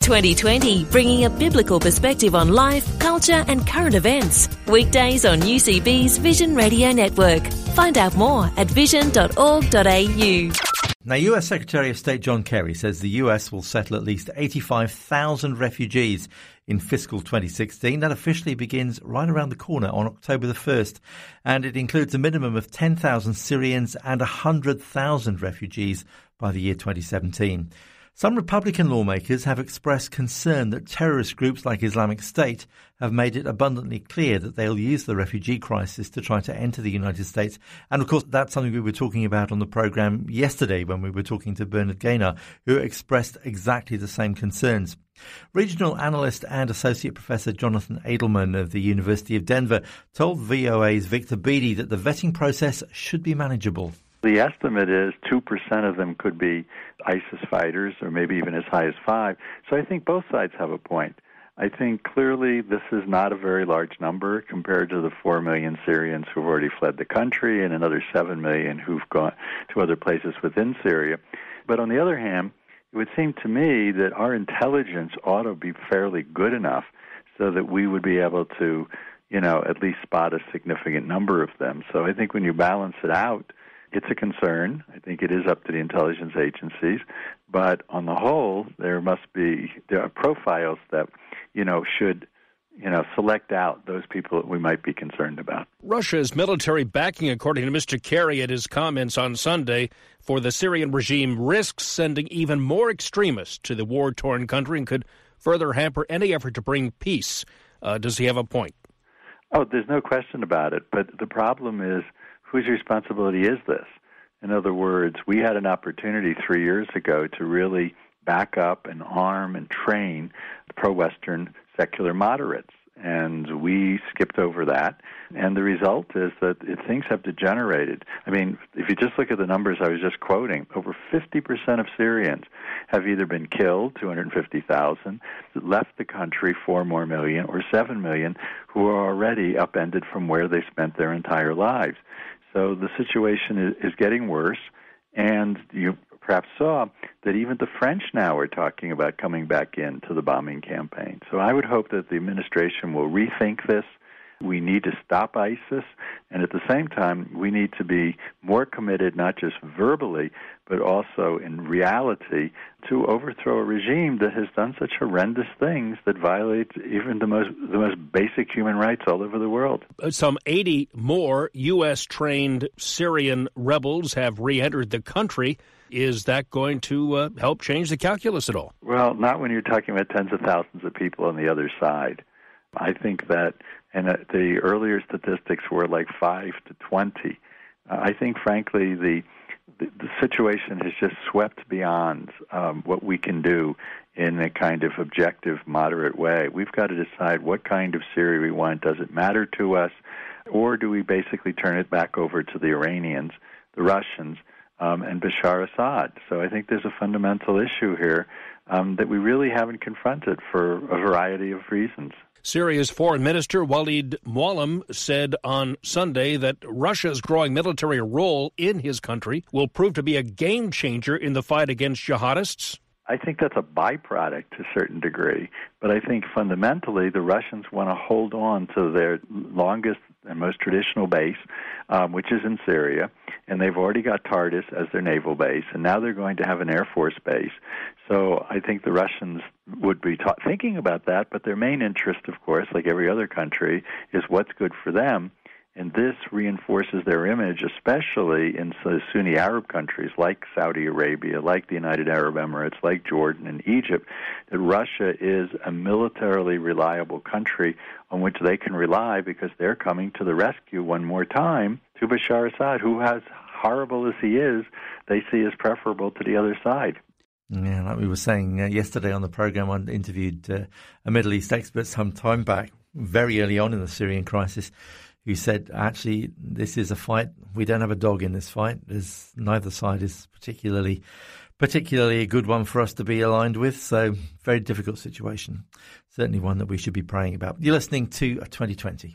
2020, bringing a biblical perspective on life, culture, and current events. Weekdays on UCB's Vision Radio Network. Find out more at vision.org.au. Now, US Secretary of State John Kerry says the US will settle at least 85,000 refugees in fiscal 2016. That officially begins right around the corner on October the 1st, and it includes a minimum of 10,000 Syrians and 100,000 refugees by the year 2017. Some Republican lawmakers have expressed concern that terrorist groups like Islamic State have made it abundantly clear that they'll use the refugee crisis to try to enter the United States. And of course, that's something we were talking about on the program yesterday when we were talking to Bernard Gaynor, who expressed exactly the same concerns. Regional analyst and associate professor Jonathan Adelman of the University of Denver told VOA's Victor Beattie that the vetting process should be manageable. The estimate is 2% of them could be ISIS fighters, or maybe even as high as 5 So I think both sides have a point. I think clearly this is not a very large number compared to the 4 million Syrians who've already fled the country and another 7 million who've gone to other places within Syria. But on the other hand, it would seem to me that our intelligence ought to be fairly good enough so that we would be able to, you know, at least spot a significant number of them. So I think when you balance it out, it's a concern. I think it is up to the intelligence agencies, but on the whole, there must be there are profiles that you know should you know select out those people that we might be concerned about. Russia's military backing, according to Mr. Kerry at his comments on Sunday, for the Syrian regime risks sending even more extremists to the war-torn country and could further hamper any effort to bring peace. Uh, does he have a point? Oh, there's no question about it. But the problem is whose responsibility is this? In other words, we had an opportunity three years ago to really back up and arm and train the pro Western secular moderates. And we skipped over that. And the result is that things have degenerated. I mean, if you just look at the numbers I was just quoting, over 50% of Syrians have either been killed, 250,000, left the country, 4 more million, or 7 million, who are already upended from where they spent their entire lives. So the situation is, is getting worse, and you perhaps saw that even the French now are talking about coming back into the bombing campaign. So I would hope that the administration will rethink this we need to stop ISIS, and at the same time, we need to be more committed, not just verbally, but also in reality, to overthrow a regime that has done such horrendous things that violate even the most the most basic human rights all over the world. Some 80 more U.S. trained Syrian rebels have re-entered the country. Is that going to uh, help change the calculus at all? Well, not when you're talking about tens of thousands of people on the other side. I think that and uh, the earlier statistics were like five to twenty. Uh, I think, frankly, the, the the situation has just swept beyond um, what we can do in a kind of objective, moderate way. We've got to decide what kind of Syria we want. Does it matter to us, or do we basically turn it back over to the Iranians, the Russians, um, and Bashar Assad? So I think there's a fundamental issue here um, that we really haven't confronted for a variety of reasons. Syria's Foreign Minister Walid Muallem said on Sunday that Russia's growing military role in his country will prove to be a game changer in the fight against jihadists. I think that's a byproduct to a certain degree, but I think fundamentally the Russians want to hold on to their longest and most traditional base, um, which is in Syria, and they've already got Tartus as their naval base, and now they're going to have an air force base. So I think the Russians would be ta- thinking about that, but their main interest, of course, like every other country, is what's good for them. And this reinforces their image, especially in Sunni Arab countries like Saudi Arabia, like the United Arab Emirates, like Jordan and Egypt, that Russia is a militarily reliable country on which they can rely because they're coming to the rescue one more time to Bashar Assad, who, as horrible as he is, they see as preferable to the other side. Yeah, like we were saying uh, yesterday on the program, I interviewed uh, a Middle East expert some time back. very early on in the Syrian crisis who said, actually, this is a fight. We don't have a dog in this fight. There's, neither side is particularly particularly a good one for us to be aligned with. So, very difficult situation. Certainly one that we should be praying about. You're listening to 2020.